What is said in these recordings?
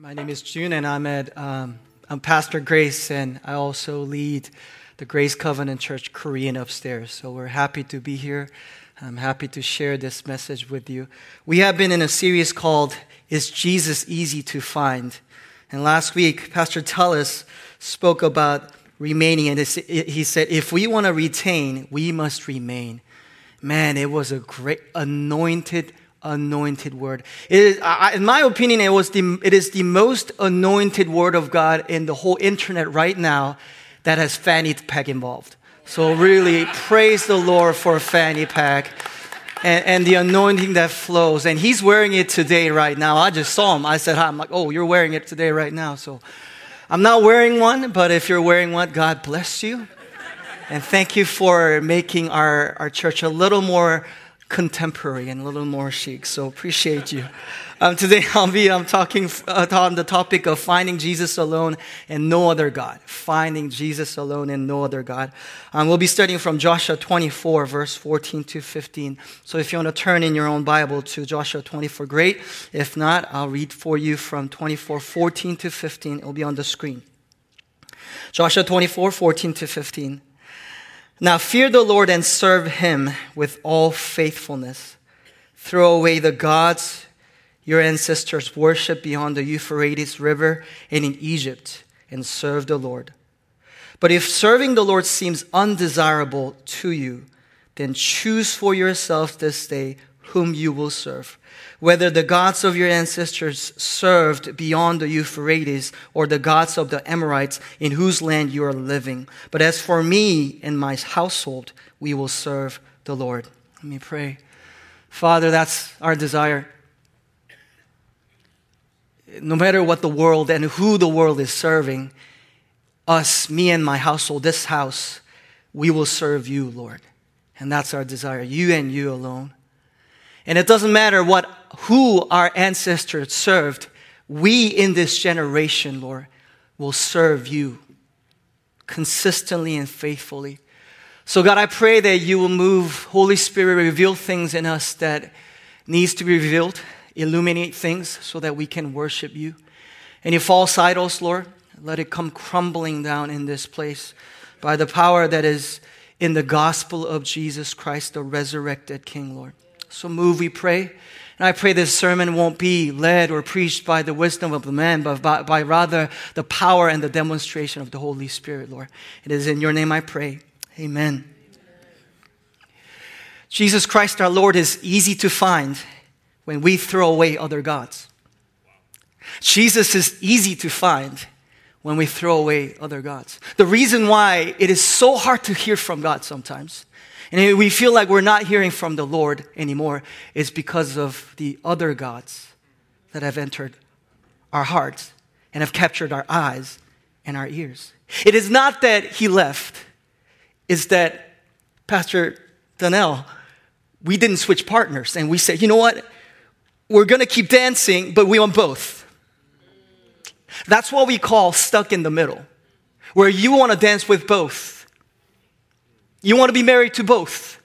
My name is June, and I'm at um, I'm Pastor Grace, and I also lead the Grace Covenant Church Korean upstairs. So we're happy to be here. I'm happy to share this message with you. We have been in a series called "Is Jesus Easy to Find?" And last week, Pastor Tullis spoke about remaining, and he said, "If we want to retain, we must remain." Man, it was a great anointed anointed word. I, in my opinion, it, was the, it is the most anointed word of God in the whole internet right now that has fanny pack involved. So really, praise the Lord for fanny pack and, and the anointing that flows. And he's wearing it today, right now. I just saw him. I said hi. I'm like, oh, you're wearing it today, right now. So I'm not wearing one, but if you're wearing one, God bless you. And thank you for making our, our church a little more contemporary and a little more chic. So appreciate you. Um, today I'll be I'm talking uh, on the topic of finding Jesus alone and no other God. Finding Jesus alone and no other God. Um, we'll be studying from Joshua 24, verse 14 to 15. So if you want to turn in your own Bible to Joshua 24, great. If not, I'll read for you from 24, 14 to 15. It'll be on the screen. Joshua 24, 14 to 15. Now fear the Lord and serve him with all faithfulness. Throw away the gods your ancestors worshiped beyond the Euphrates River and in Egypt and serve the Lord. But if serving the Lord seems undesirable to you, then choose for yourself this day whom you will serve whether the gods of your ancestors served beyond the Euphrates or the gods of the Amorites in whose land you are living. But as for me and my household, we will serve the Lord. Let me pray. Father, that's our desire. No matter what the world and who the world is serving, us, me and my household, this house, we will serve you, Lord. And that's our desire, you and you alone. And it doesn't matter what, who our ancestors served. We in this generation, Lord, will serve you consistently and faithfully. So God, I pray that you will move, Holy Spirit, reveal things in us that needs to be revealed, illuminate things so that we can worship you. Any false idols, Lord, let it come crumbling down in this place by the power that is in the gospel of Jesus Christ, the resurrected King, Lord. So move, we pray. And I pray this sermon won't be led or preached by the wisdom of the man, but by, by, rather the power and the demonstration of the Holy Spirit, Lord. It is in your name I pray. Amen. Amen. Jesus Christ our Lord is easy to find when we throw away other gods. Jesus is easy to find when we throw away other gods. The reason why it is so hard to hear from God sometimes and we feel like we're not hearing from the Lord anymore, it's because of the other gods that have entered our hearts and have captured our eyes and our ears. It is not that he left, it's that Pastor Donnell, we didn't switch partners and we said, you know what? We're going to keep dancing, but we want both. That's what we call stuck in the middle, where you want to dance with both you want to be married to both.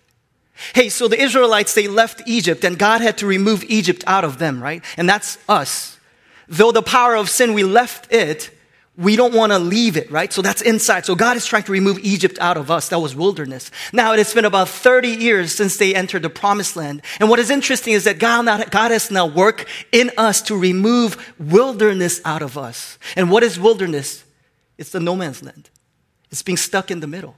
Hey, so the Israelites, they left Egypt and God had to remove Egypt out of them, right? And that's us. Though the power of sin, we left it, we don't want to leave it, right? So that's inside. So God is trying to remove Egypt out of us. That was wilderness. Now it's been about 30 years since they entered the promised land. And what is interesting is that God, now, God has now worked in us to remove wilderness out of us. And what is wilderness? It's the no man's land. It's being stuck in the middle.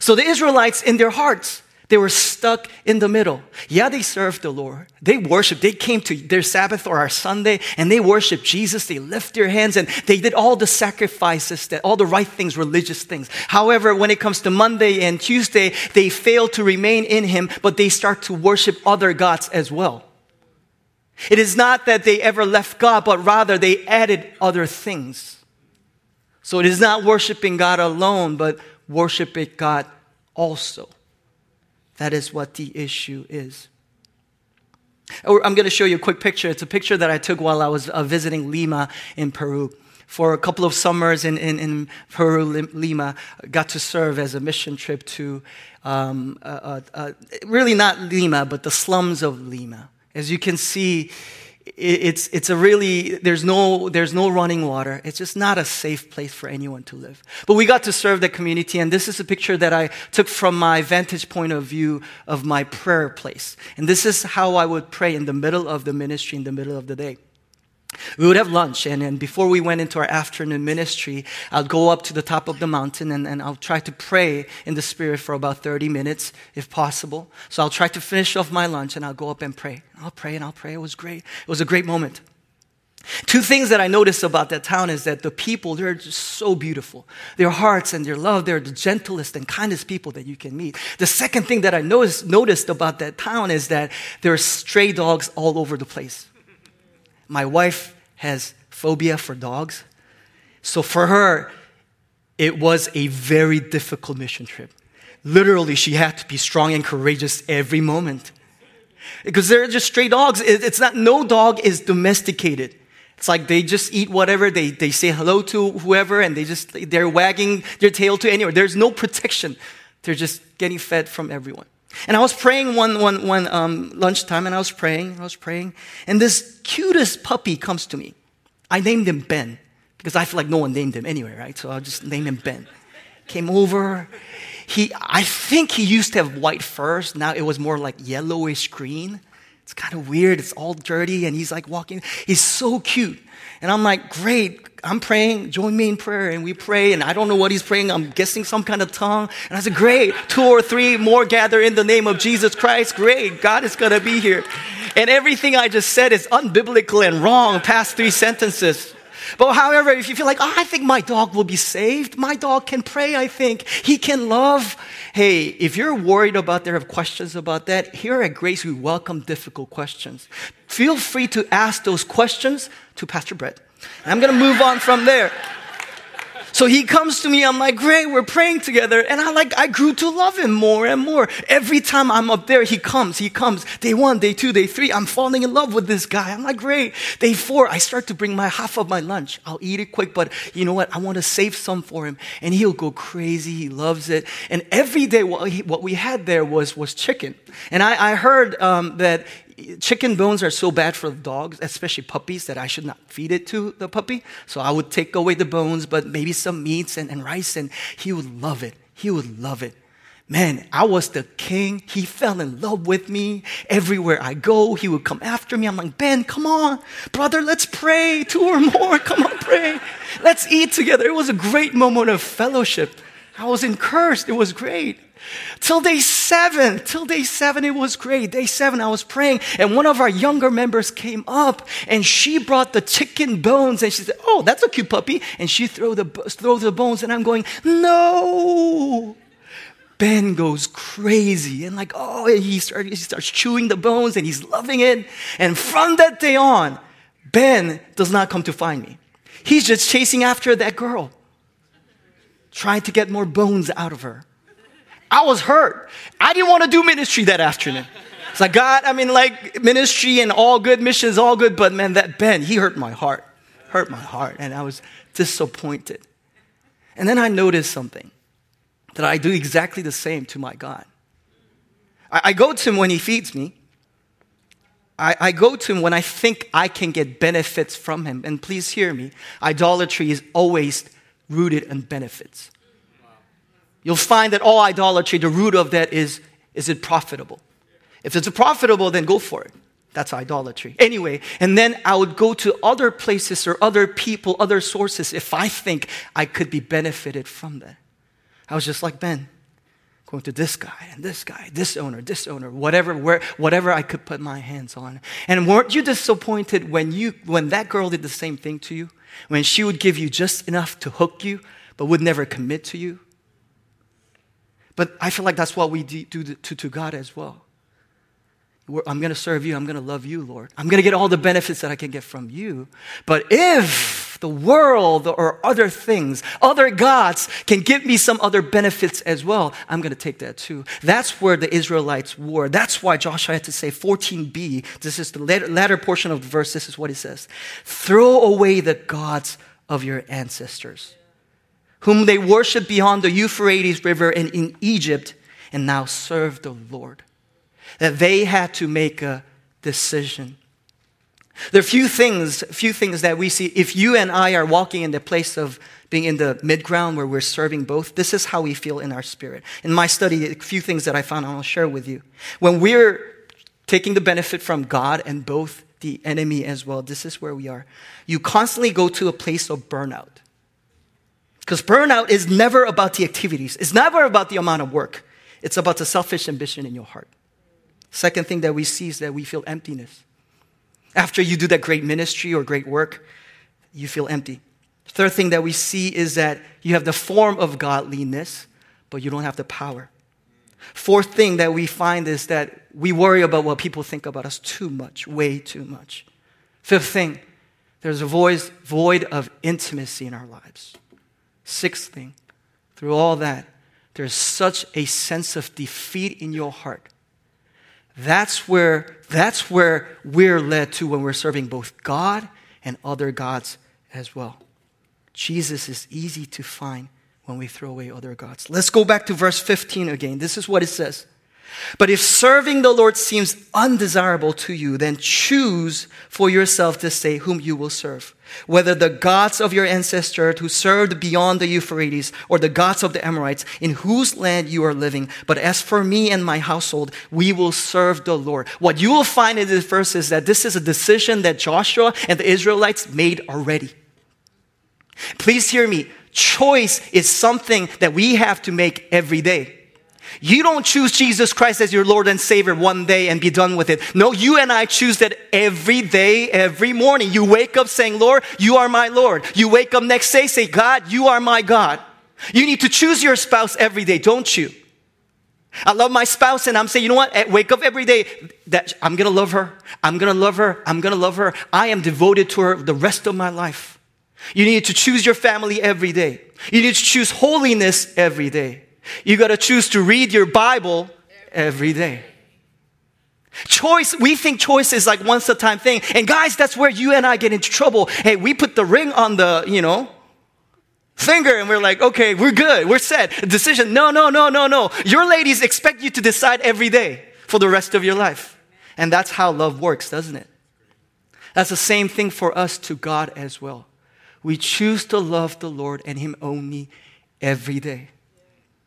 So the Israelites, in their hearts, they were stuck in the middle. Yeah, they served the Lord. They worshiped. They came to their Sabbath or our Sunday and they worshiped Jesus. They lifted their hands and they did all the sacrifices, that all the right things, religious things. However, when it comes to Monday and Tuesday, they fail to remain in Him, but they start to worship other gods as well. It is not that they ever left God, but rather they added other things. So it is not worshiping God alone, but worshiping God also. That is what the issue is. Oh, I'm going to show you a quick picture. It's a picture that I took while I was uh, visiting Lima in Peru. For a couple of summers in, in, in Peru, Lima, got to serve as a mission trip to um, uh, uh, uh, really not Lima, but the slums of Lima. As you can see, it's, it's a really, there's no, there's no running water. It's just not a safe place for anyone to live. But we got to serve the community, and this is a picture that I took from my vantage point of view of my prayer place. And this is how I would pray in the middle of the ministry, in the middle of the day. We would have lunch, and, and before we went into our afternoon ministry, i'd go up to the top of the mountain and, and I'll try to pray in the Spirit for about 30 minutes, if possible. So I'll try to finish off my lunch and I'll go up and pray. I'll pray and I'll pray. It was great. It was a great moment. Two things that I noticed about that town is that the people, they're just so beautiful. Their hearts and their love, they're the gentlest and kindest people that you can meet. The second thing that I noticed, noticed about that town is that there are stray dogs all over the place. My wife has phobia for dogs. So for her, it was a very difficult mission trip. Literally, she had to be strong and courageous every moment. Because they're just stray dogs. It's not, no dog is domesticated. It's like they just eat whatever, they, they say hello to whoever, and they just, they're wagging their tail to anyone. There's no protection. They're just getting fed from everyone. And I was praying one, one, one um, lunchtime, and I was praying, I was praying, and this cutest puppy comes to me. I named him Ben because I feel like no one named him anyway, right? So I'll just name him Ben. Came over. He, I think he used to have white furs. Now it was more like yellowish green. It's kind of weird. It's all dirty, and he's like walking. He's so cute. And I'm like, great, I'm praying, join me in prayer. And we pray, and I don't know what he's praying. I'm guessing some kind of tongue. And I said, great, two or three more gather in the name of Jesus Christ. Great, God is going to be here. And everything I just said is unbiblical and wrong, past three sentences. But however, if you feel like, oh, I think my dog will be saved, my dog can pray, I think. He can love. Hey, if you're worried about there, have questions about that, here at Grace, we welcome difficult questions. Feel free to ask those questions to Pastor Brett. And I'm going to move on from there. So he comes to me, I'm like, great, we're praying together. And I like, I grew to love him more and more. Every time I'm up there, he comes, he comes. Day one, day two, day three, I'm falling in love with this guy. I'm like, great. Day four, I start to bring my half of my lunch. I'll eat it quick, but you know what? I want to save some for him. And he'll go crazy. He loves it. And every day, what, he, what we had there was, was chicken. And I, I heard um, that chicken bones are so bad for dogs, especially puppies, that I should not feed it to the puppy. So I would take away the bones, but maybe some meats and, and rice, and he would love it. He would love it. Man, I was the king. He fell in love with me. Everywhere I go, he would come after me. I'm like, Ben, come on, brother, let's pray. Two or more, come on, pray. Let's eat together. It was a great moment of fellowship. I was encouraged. It was great. Till day seven, till day seven, it was great. Day seven, I was praying, and one of our younger members came up and she brought the chicken bones and she said, Oh, that's a cute puppy. And she threw the, throw the bones, and I'm going, No. Ben goes crazy and like, oh, he, start, he starts chewing the bones and he's loving it. And from that day on, Ben does not come to find me. He's just chasing after that girl, trying to get more bones out of her. I was hurt. I didn't want to do ministry that afternoon. It's like, God, I mean, like ministry and all good missions, all good, but man, that Ben, he hurt my heart. Hurt my heart. And I was disappointed. And then I noticed something that I do exactly the same to my God. I, I go to him when he feeds me. I, I go to him when I think I can get benefits from him. And please hear me idolatry is always rooted in benefits. You'll find that all idolatry, the root of that is is it profitable? If it's profitable, then go for it. That's idolatry. Anyway, and then I would go to other places or other people, other sources if I think I could be benefited from that. I was just like Ben, going to this guy and this guy, this owner, this owner, whatever, where, whatever I could put my hands on. And weren't you disappointed when you when that girl did the same thing to you? When she would give you just enough to hook you, but would never commit to you? But I feel like that's what we do to, to God as well. I'm going to serve you. I'm going to love you, Lord. I'm going to get all the benefits that I can get from you. But if the world or other things, other gods can give me some other benefits as well, I'm going to take that too. That's where the Israelites were. That's why Joshua had to say 14b. This is the latter, latter portion of the verse. This is what he says Throw away the gods of your ancestors whom they worshiped beyond the Euphrates River and in Egypt, and now serve the Lord. That they had to make a decision. There are few things, few things that we see. If you and I are walking in the place of being in the mid ground where we're serving both, this is how we feel in our spirit. In my study, a few things that I found I want to share with you. When we're taking the benefit from God and both the enemy as well, this is where we are. You constantly go to a place of burnout. Because burnout is never about the activities, it's never about the amount of work, it's about the selfish ambition in your heart. Second thing that we see is that we feel emptiness. After you do that great ministry or great work, you feel empty. Third thing that we see is that you have the form of godliness, but you don't have the power. Fourth thing that we find is that we worry about what people think about us too much, way too much. Fifth thing, there's a void, void of intimacy in our lives. Sixth thing, through all that, there's such a sense of defeat in your heart that's where, that's where we're led to when we're serving both God and other gods as well. Jesus is easy to find when we throw away other gods. Let's go back to verse 15 again. This is what it says. But if serving the Lord seems undesirable to you, then choose for yourself this day whom you will serve. Whether the gods of your ancestors who served beyond the Euphrates or the gods of the Amorites in whose land you are living. But as for me and my household, we will serve the Lord. What you will find in this verse is that this is a decision that Joshua and the Israelites made already. Please hear me. Choice is something that we have to make every day. You don't choose Jesus Christ as your Lord and Savior one day and be done with it. No, you and I choose that every day, every morning. You wake up saying, Lord, you are my Lord. You wake up next day, say, God, you are my God. You need to choose your spouse every day, don't you? I love my spouse and I'm saying, you know what? I wake up every day that I'm going to love her. I'm going to love her. I'm going to love her. I am devoted to her the rest of my life. You need to choose your family every day. You need to choose holiness every day. You got to choose to read your Bible every day. Choice, we think choice is like once a time thing. And guys, that's where you and I get into trouble. Hey, we put the ring on the, you know, finger and we're like, okay, we're good. We're set. Decision. No, no, no, no, no. Your ladies expect you to decide every day for the rest of your life. And that's how love works, doesn't it? That's the same thing for us to God as well. We choose to love the Lord and Him only every day.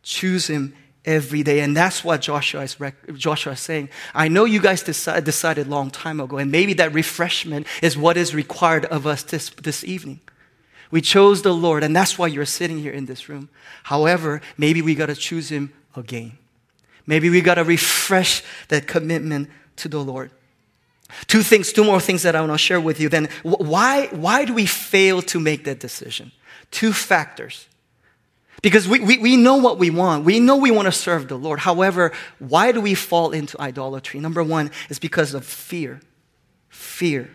Choose him every day. And that's what Joshua is, Joshua is saying. I know you guys decide, decided a long time ago, and maybe that refreshment is what is required of us this, this evening. We chose the Lord, and that's why you're sitting here in this room. However, maybe we got to choose him again. Maybe we got to refresh that commitment to the Lord. Two things, two more things that I want to share with you. Then, why, why do we fail to make that decision? Two factors. Because we, we, we know what we want. We know we want to serve the Lord. However, why do we fall into idolatry? Number one is because of fear. Fear.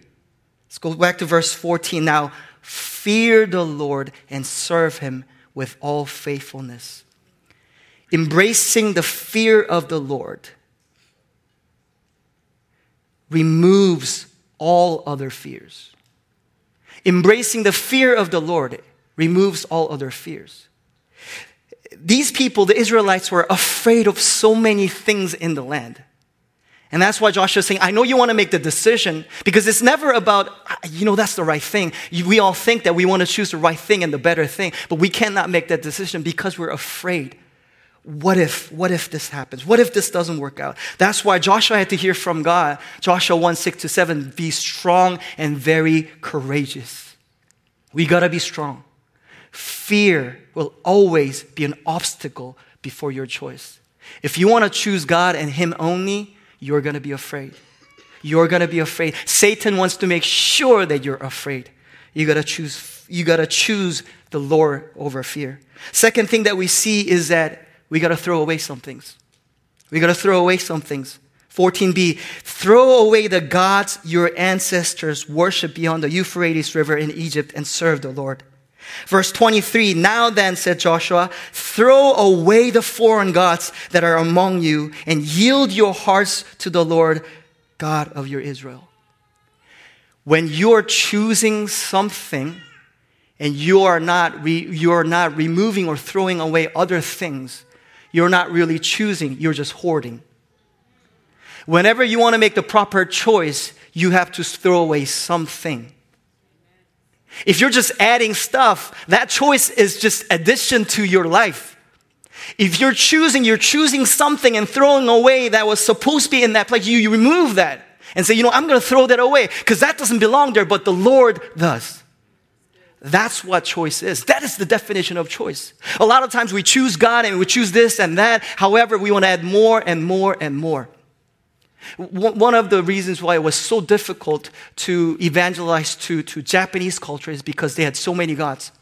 Let's go back to verse 14 now. Fear the Lord and serve him with all faithfulness. Embracing the fear of the Lord removes all other fears. Embracing the fear of the Lord removes all other fears these people, the Israelites, were afraid of so many things in the land. And that's why Joshua is saying, I know you want to make the decision because it's never about, you know, that's the right thing. We all think that we want to choose the right thing and the better thing, but we cannot make that decision because we're afraid. What if, what if this happens? What if this doesn't work out? That's why Joshua had to hear from God. Joshua 1 6 to 7 be strong and very courageous. We got to be strong fear will always be an obstacle before your choice. If you want to choose God and Him only, you're going to be afraid. You're going to be afraid. Satan wants to make sure that you're afraid. You got to choose you got to choose the Lord over fear. Second thing that we see is that we got to throw away some things. We got to throw away some things. 14b, throw away the gods your ancestors worshiped beyond the Euphrates River in Egypt and serve the Lord. Verse 23 Now then, said Joshua, throw away the foreign gods that are among you and yield your hearts to the Lord God of your Israel. When you're choosing something and you are not, re- you are not removing or throwing away other things, you're not really choosing, you're just hoarding. Whenever you want to make the proper choice, you have to throw away something. If you're just adding stuff, that choice is just addition to your life. If you're choosing, you're choosing something and throwing away that was supposed to be in that place, you, you remove that and say, you know, I'm going to throw that away because that doesn't belong there, but the Lord does. That's what choice is. That is the definition of choice. A lot of times we choose God and we choose this and that. However, we want to add more and more and more. One of the reasons why it was so difficult to evangelize to, to Japanese culture is because they had so many gods.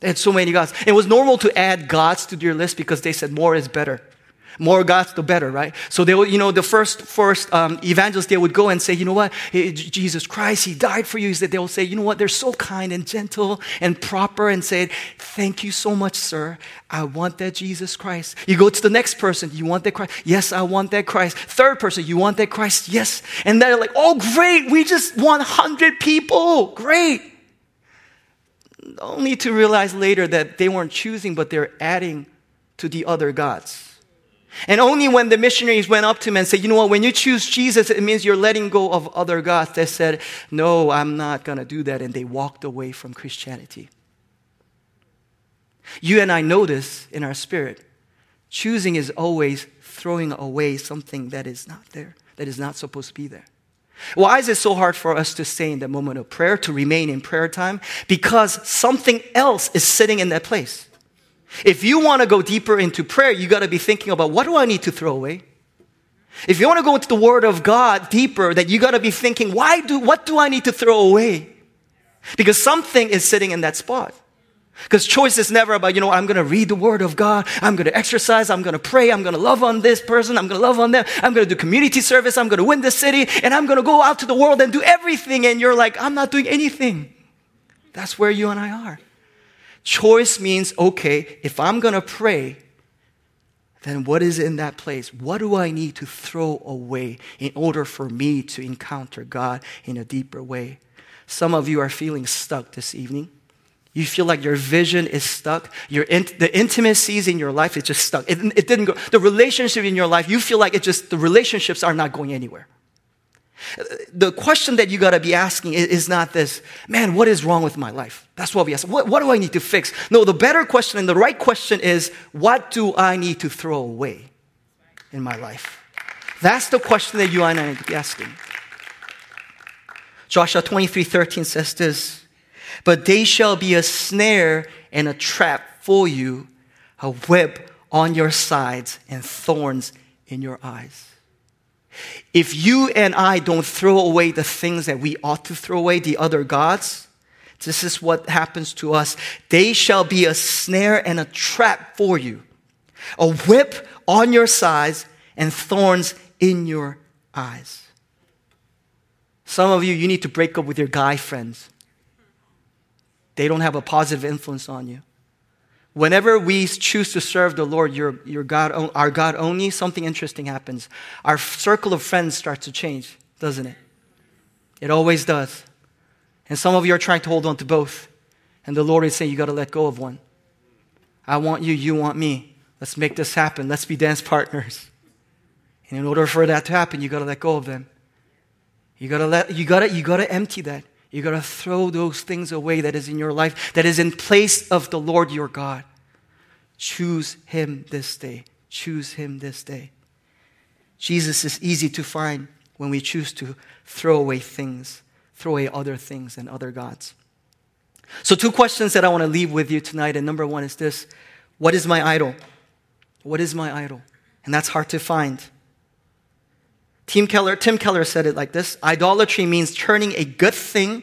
They had so many gods. It was normal to add gods to their list because they said more is better more gods, the better, right? So they you know, the first first um, evangelists they would go and say, you know what, Jesus Christ, He died for you. That They will say, you know what, they're so kind and gentle and proper, and say, thank you so much, sir. I want that Jesus Christ. You go to the next person, you want that Christ? Yes, I want that Christ. Third person, you want that Christ? Yes. And they're like, oh, great, we just want hundred people. Great. Only to realize later that they weren't choosing, but they're adding to the other gods. And only when the missionaries went up to him and said, You know what, when you choose Jesus, it means you're letting go of other gods. They said, No, I'm not going to do that. And they walked away from Christianity. You and I know this in our spirit. Choosing is always throwing away something that is not there, that is not supposed to be there. Why is it so hard for us to stay in the moment of prayer, to remain in prayer time? Because something else is sitting in that place. If you want to go deeper into prayer, you got to be thinking about what do I need to throw away? If you want to go into the Word of God deeper, that you got to be thinking, why do, what do I need to throw away? Because something is sitting in that spot. Because choice is never about, you know, I'm going to read the Word of God. I'm going to exercise. I'm going to pray. I'm going to love on this person. I'm going to love on them. I'm going to do community service. I'm going to win the city. And I'm going to go out to the world and do everything. And you're like, I'm not doing anything. That's where you and I are. Choice means, okay, if I'm going to pray, then what is in that place? What do I need to throw away in order for me to encounter God in a deeper way? Some of you are feeling stuck this evening. You feel like your vision is stuck. Your in, the intimacies in your life is just stuck. It, it didn't go. The relationship in your life, you feel like it just, the relationships are not going anywhere. The question that you got to be asking is not this, man, what is wrong with my life? That's what we ask. What, what do I need to fix? No, the better question and the right question is, what do I need to throw away in my life? That's the question that you and I need to be asking. Joshua 23 13 says this, but they shall be a snare and a trap for you, a whip on your sides and thorns in your eyes. If you and I don't throw away the things that we ought to throw away, the other gods, this is what happens to us. They shall be a snare and a trap for you, a whip on your sides and thorns in your eyes. Some of you, you need to break up with your guy friends. They don't have a positive influence on you. Whenever we choose to serve the Lord, your, your God, our God only, something interesting happens. Our circle of friends starts to change, doesn't it? It always does. And some of you are trying to hold on to both. And the Lord is saying, You got to let go of one. I want you, you want me. Let's make this happen. Let's be dance partners. And in order for that to happen, you got to let go of them. You got to let you got to you got to empty that. You got to throw those things away that is in your life, that is in place of the Lord your God. Choose Him this day. Choose Him this day. Jesus is easy to find when we choose to throw away things, throw away other things and other gods. So, two questions that I want to leave with you tonight. And number one is this What is my idol? What is my idol? And that's hard to find. Tim Keller, Tim Keller said it like this Idolatry means turning a good thing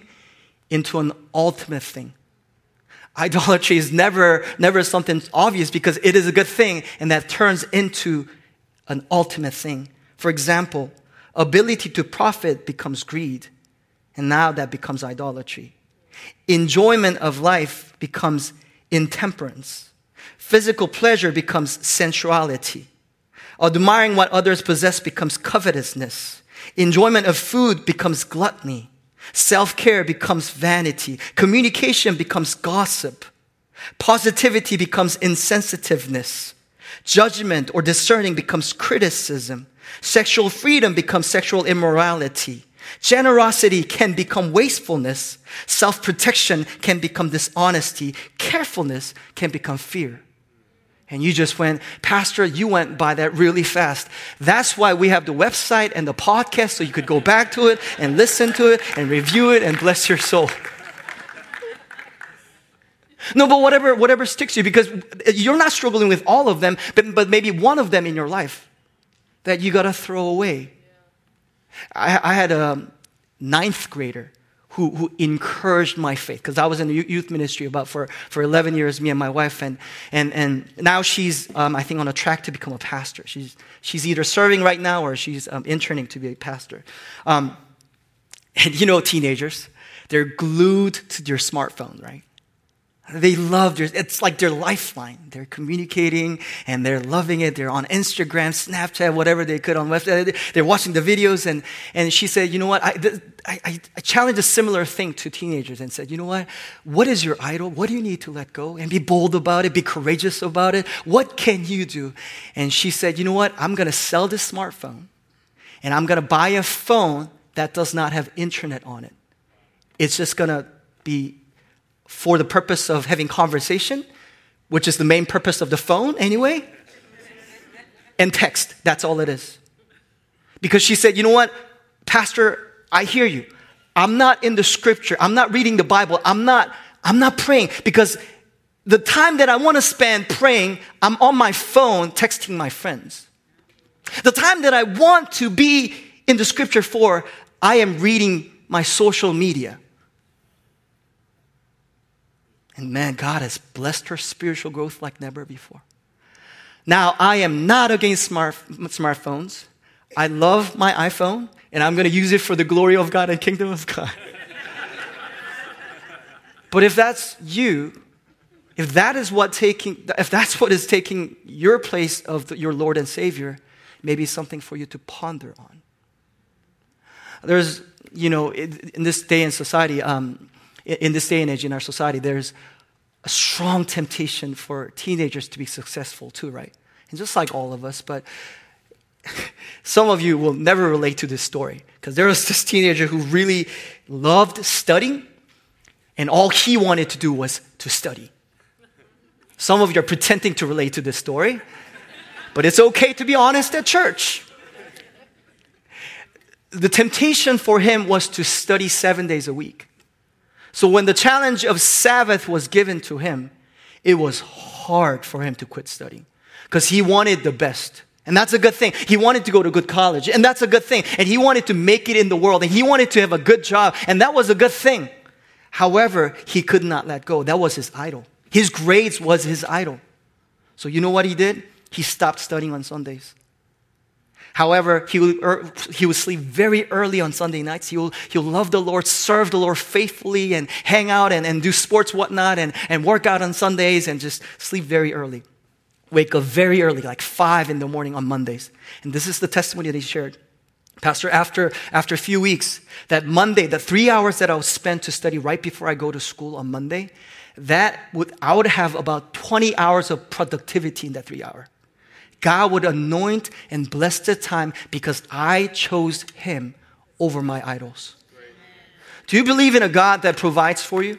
into an ultimate thing. Idolatry is never, never something obvious because it is a good thing and that turns into an ultimate thing. For example, ability to profit becomes greed, and now that becomes idolatry. Enjoyment of life becomes intemperance. Physical pleasure becomes sensuality. Admiring what others possess becomes covetousness. Enjoyment of food becomes gluttony. Self care becomes vanity. Communication becomes gossip. Positivity becomes insensitiveness. Judgment or discerning becomes criticism. Sexual freedom becomes sexual immorality. Generosity can become wastefulness. Self protection can become dishonesty. Carefulness can become fear. And you just went, Pastor, you went by that really fast. That's why we have the website and the podcast so you could go back to it and listen to it and review it and bless your soul. No, but whatever, whatever sticks to you, because you're not struggling with all of them, but, but maybe one of them in your life that you got to throw away. I, I, had a ninth grader who, who encouraged my faith because I was in the youth ministry about for, for 11 years, me and my wife, and, and, and now she's, um, I think, on a track to become a pastor. She's, she's either serving right now or she's um, interning to be a pastor. Um, and you know, teenagers, they're glued to their smartphone, right? They love their, it's like their lifeline. They're communicating and they're loving it. They're on Instagram, Snapchat, whatever they could on website. They're watching the videos. And, and she said, you know what? I, I, I challenged a similar thing to teenagers and said, you know what? What is your idol? What do you need to let go? And be bold about it. Be courageous about it. What can you do? And she said, you know what? I'm going to sell this smartphone and I'm going to buy a phone that does not have internet on it. It's just going to be for the purpose of having conversation, which is the main purpose of the phone anyway, and text. That's all it is. Because she said, you know what, Pastor, I hear you. I'm not in the scripture. I'm not reading the Bible. I'm not, I'm not praying because the time that I want to spend praying, I'm on my phone texting my friends. The time that I want to be in the scripture for, I am reading my social media. And man, God has blessed her spiritual growth like never before. Now, I am not against smart, smartphones. I love my iPhone, and I'm going to use it for the glory of God and kingdom of God. but if that's you, if that is what taking, if that's what is taking your place of the, your Lord and Savior, maybe something for you to ponder on. There's, you know, in this day in society, um, in this day and age in our society, there's a strong temptation for teenagers to be successful too, right? And just like all of us, but some of you will never relate to this story because there was this teenager who really loved studying, and all he wanted to do was to study. Some of you are pretending to relate to this story, but it's okay to be honest at church. The temptation for him was to study seven days a week. So when the challenge of Sabbath was given to him, it was hard for him to quit studying because he wanted the best. And that's a good thing. He wanted to go to good college, and that's a good thing. And he wanted to make it in the world, and he wanted to have a good job, and that was a good thing. However, he could not let go. That was his idol. His grades was his idol. So you know what he did? He stopped studying on Sundays. However, he will, he will sleep very early on Sunday nights. He will, he'll love the Lord, serve the Lord faithfully, and hang out and, and do sports, whatnot, and, and work out on Sundays and just sleep very early. Wake up very early, like five in the morning on Mondays. And this is the testimony that he shared. Pastor, after, after a few weeks, that Monday, the three hours that I would spend to study right before I go to school on Monday, that would, I would have about 20 hours of productivity in that three hour. God would anoint and bless the time because I chose Him over my idols. Do you believe in a God that provides for you?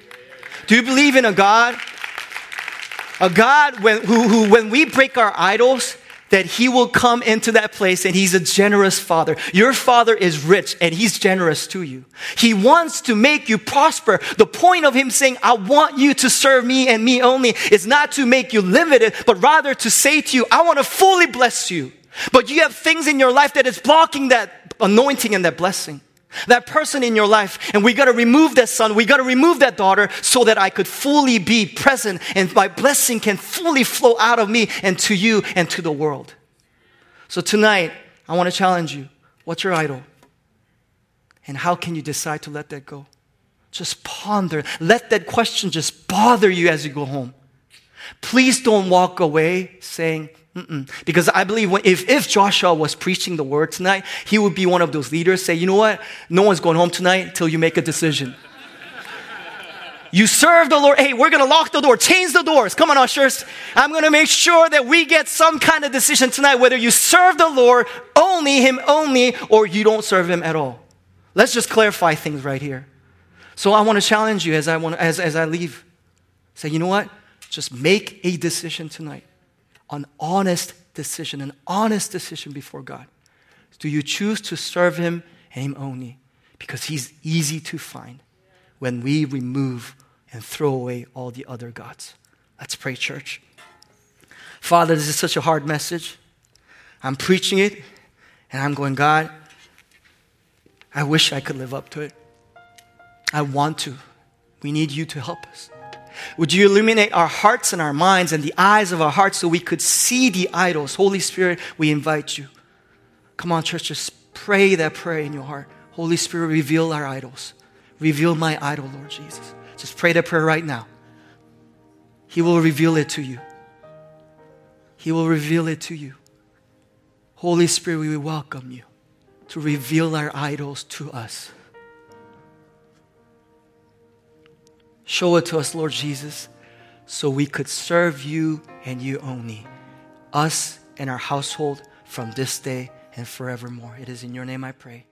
Do you believe in a God? A God when, who, who, when we break our idols, that he will come into that place and he's a generous father. Your father is rich and he's generous to you. He wants to make you prosper. The point of him saying, I want you to serve me and me only is not to make you limited, but rather to say to you, I want to fully bless you. But you have things in your life that is blocking that anointing and that blessing that person in your life, and we got to remove that son, we got to remove that daughter so that I could fully be present and my blessing can fully flow out of me and to you and to the world. So tonight, I want to challenge you. What's your idol? And how can you decide to let that go? Just ponder. Let that question just bother you as you go home. Please don't walk away saying, Mm-mm. Because I believe when, if, if Joshua was preaching the word tonight, he would be one of those leaders say, you know what? No one's going home tonight until you make a decision. you serve the Lord. Hey, we're going to lock the door, change the doors. Come on, ushers. I'm going to make sure that we get some kind of decision tonight, whether you serve the Lord only, Him only, or you don't serve Him at all. Let's just clarify things right here. So I want to challenge you as I, want, as, as I leave. Say, you know what? Just make a decision tonight. An honest decision, an honest decision before God. Do you choose to serve Him and Him only? Because He's easy to find when we remove and throw away all the other gods. Let's pray, church. Father, this is such a hard message. I'm preaching it, and I'm going, God, I wish I could live up to it. I want to. We need you to help us. Would you illuminate our hearts and our minds and the eyes of our hearts so we could see the idols? Holy Spirit, we invite you. Come on, church, just pray that prayer in your heart. Holy Spirit, reveal our idols. Reveal my idol, Lord Jesus. Just pray that prayer right now. He will reveal it to you. He will reveal it to you. Holy Spirit, we welcome you to reveal our idols to us. Show it to us, Lord Jesus, so we could serve you and you only, us and our household from this day and forevermore. It is in your name I pray.